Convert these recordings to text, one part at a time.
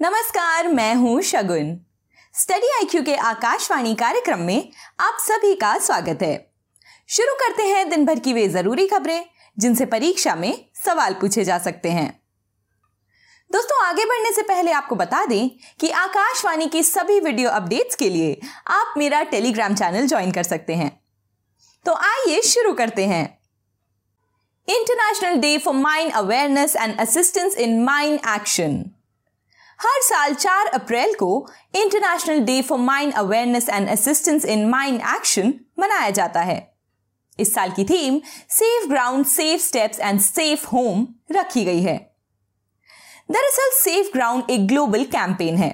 नमस्कार, मैं हूँ शगुन। स्टडी आईक्यू के आकाशवाणी कार्यक्रम में आप सभी का स्वागत है। शुरू करते हैं दिन भर की वे ज़रूरी खबरें, जिनसे परीक्षा में सवाल पूछे जा सकते हैं। दोस्तों, आगे बढ़ने से पहले आपको बता दें कि आकाशवाणी की सभी वीडियो अपडेट्स के लिए आप मेरा टेलीग्राम चैनल ज्वाइन कर सकते हैं। तो आइए शुरू करते हैं। International day for mine awareness and assistance in mine action. हर साल 4 अप्रैल को international day for mine awareness and assistance in mine action मनाया जाता है। इस साल की theme safe ground safe steps and safe home रखी गई है। दरअसल सेफ़ ग्राउंड एक ग्लोबल कैंपेन है,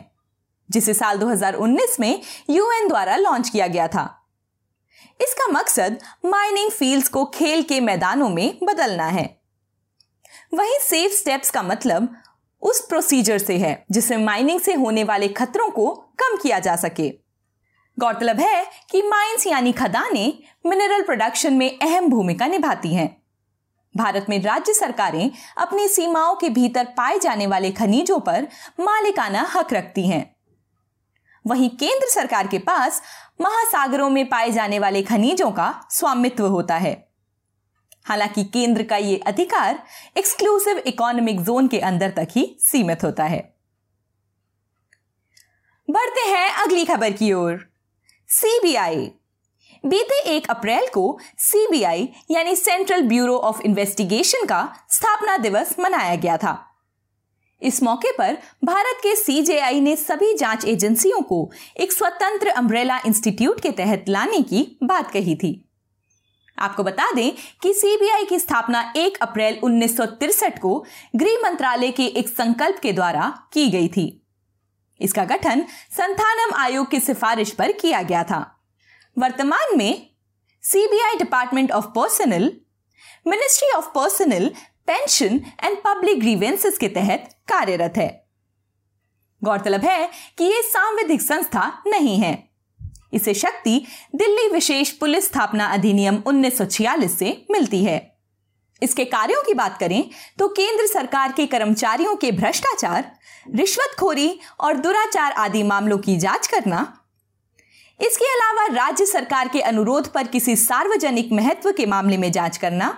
जिसे साल 2019 में यूएन द्वारा लॉन्च किया गया था। इसका मकसद माइनिंग फील्ड्स को खेल के मैदानों में बदलना है। वहीं सेफ़ स्टेप्स का मतलब उस प्रोसीजर से है, जिससे माइनिंग से होने वाले खतरों को कम किया जा सके। गौरतलब है कि माइंस यानी खदानें मिनरल प्रोडक्शन में अहम भूमिका निभाती हैं। भारत में राज्य सरकारें अपनी सीमाओं के भीतर पाए जाने वाले खनिजों पर मालिकाना हक रखती हैं। वहीं केंद्र सरकार के पास महासागरों में पाए जाने वाले खनिजों का स्वामित्व होता है। हालाँकि केंद्र का ये अधिकार एक्सक्लूसिव इकोनॉमिक जोन के अंदर तक ही सीमित होता है। बढ़ते हैं अगली खबर की ओर। सीबीआई बीते एक अप्रैल को सीबीआई यानी सेंट्रल ब्यूरो ऑफ़ इन्वेस्टिगेशन का स्थापना दिवस मनाया गया था। इस मौके पर भारत के सीजेआई ने सभी जाँच एजेंसियों को एक स्वतंत्र अम्ब्रेला इंस्टीट्यूट के तहत लाने की बात कही थी। आपको बता दें कि सीबीआई की स्थापना 1 अप्रैल उन्नीस को गृह मंत्रालय के एक संकल्प के द्वारा की गई थी। इसका गठन संथानम आयोग की सिफारिश पर किया गया था। वर्तमान में CBI department of personnel, ministry of personnel, pension and public grievances के तहत कार्यरत है। गौरतलब है कि यह सांविधिक संस्था नहीं है। इसे शक्ति दिल्ली विशेष पुलिस स्थापना अधिनियम 1946 से मिलती है। इसके कार्यों की बात करें तो केंद्र सरकार के कर्मचारियों के भ्रष्टाचार, रिश्वतखोरी और दुराचार आदि मामलों की जाँच करना। इसके अलावा राज्य सरकार के अनुरोध पर किसी सार्वजनिक महत्व के मामले में जाँच करना।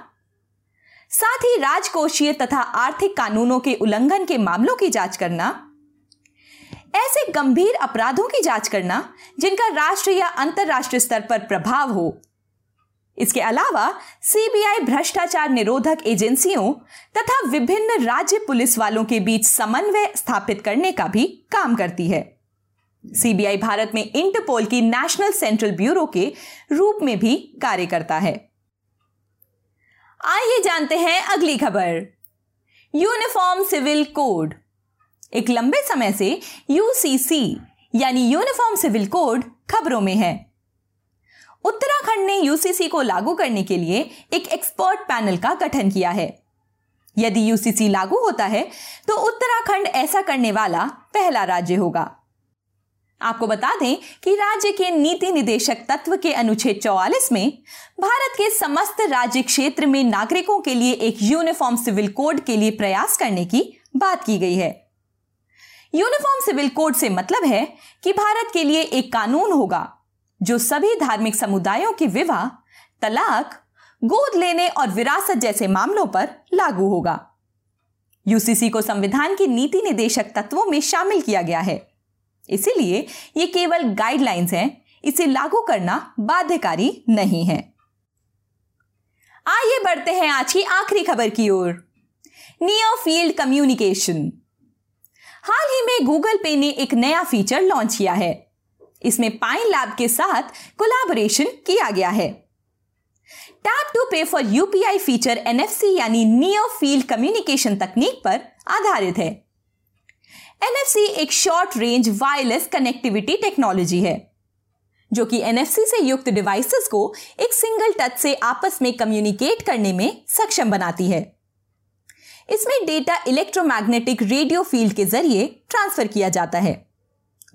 साथ ही राजकोषीय तथा आर्थिक कानूनों के उल्लंघन के मामलों की जाँच करना। ऐसे गंभीर अपराधों की जाँच करना, जिनका राष्ट्रीय या अंतर्राष्ट्रीय स्तर पर प्रभाव हो। इसके अलावा सीबीआई भ्रष्टाचार निरोधक एजेंसियों तथा विभिन्न राज्य पुलिस वालों के बीच समन्वय स्थापित करने का भी काम करती है। सीबीआई भारत में इंटरपोल की नेशनल सेंट्रल ब्यूरो के रूप में भी कार्य करता है। आइए जानते हैं अगली खबर। Uniform civil code. एक लंबे समय से यूसीसी यानी यूनिफॉर्म सिविल कोड खबरों में है। उत्तराखंड ने यूसीसी को लागू करने के लिए एक एक्सपर्ट पैनल का गठन किया है। यदि यूसीसी लागू होता है तो उत्तराखंड ऐसा करने वाला पहला राज्य होगा। आपको बता दें कि राज्य के नीति निदेशक तत्व के अनुच्छेद 44 में भारत के समस्त राज्य क्षेत्र में नागरिकों के लिए एक यूनिफॉर्म सिविल कोड के लिए प्रयास करने की बात की गई है। यूनिफॉर्म सिविल कोड से मतलब है कि भारत के लिए एक कानून होगा, जो सभी धार्मिक समुदायों के विवाह, तलाक, गोद लेने और विरासत जैसे मामलों पर लागू होगा। यूसीसी को संविधान की नीति निदेशक तत्वों में शामिल किया गया है। इसीलिए ये केवल गाइडलाइंस हैं, इसे लागू करना बाध्यकारी नहीं है। आइए बढ़ते हैं आज की आखिरी खबर की ओर। नियर फ़ील्ड कम्युनिकेशन में गूगल पे ने एक नया फीचर लॉन्च किया है। इसमें पाइन लैब के साथ कोलैबोरेशन किया गया है। Tap to pay for UPI feature NFC यानी नियर फ़ील्ड कम्युनिकेशन तकनीक पर आधारित है। एनएफसी एक short range wireless connectivity technology है, जो कि एनएफसी से युक्त डिवाइसेस को एक सिंगल टच से आपस में कम्युनिकेट करने में सक्षम बनाती है। इसमें डेटा इलेक्ट्रोमैग्नेटिक रेडियो फ़ील्ड के ज़रिए ट्रांसफ़र किया जाता है।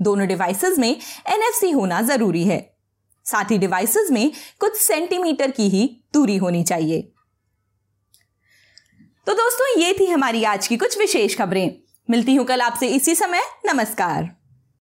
दोनों डिवाइसेस में एनएफसी होना ज़रूरी है। साथ ही डिवाइसेस में कुछ सेंटीमीटर की ही दूरी होनी चाहिए। तो दोस्तों, ये थी हमारी आज की कुछ विशेष खबरें। मिलती हूँ कल आपसे इसी समय। नमस्कार।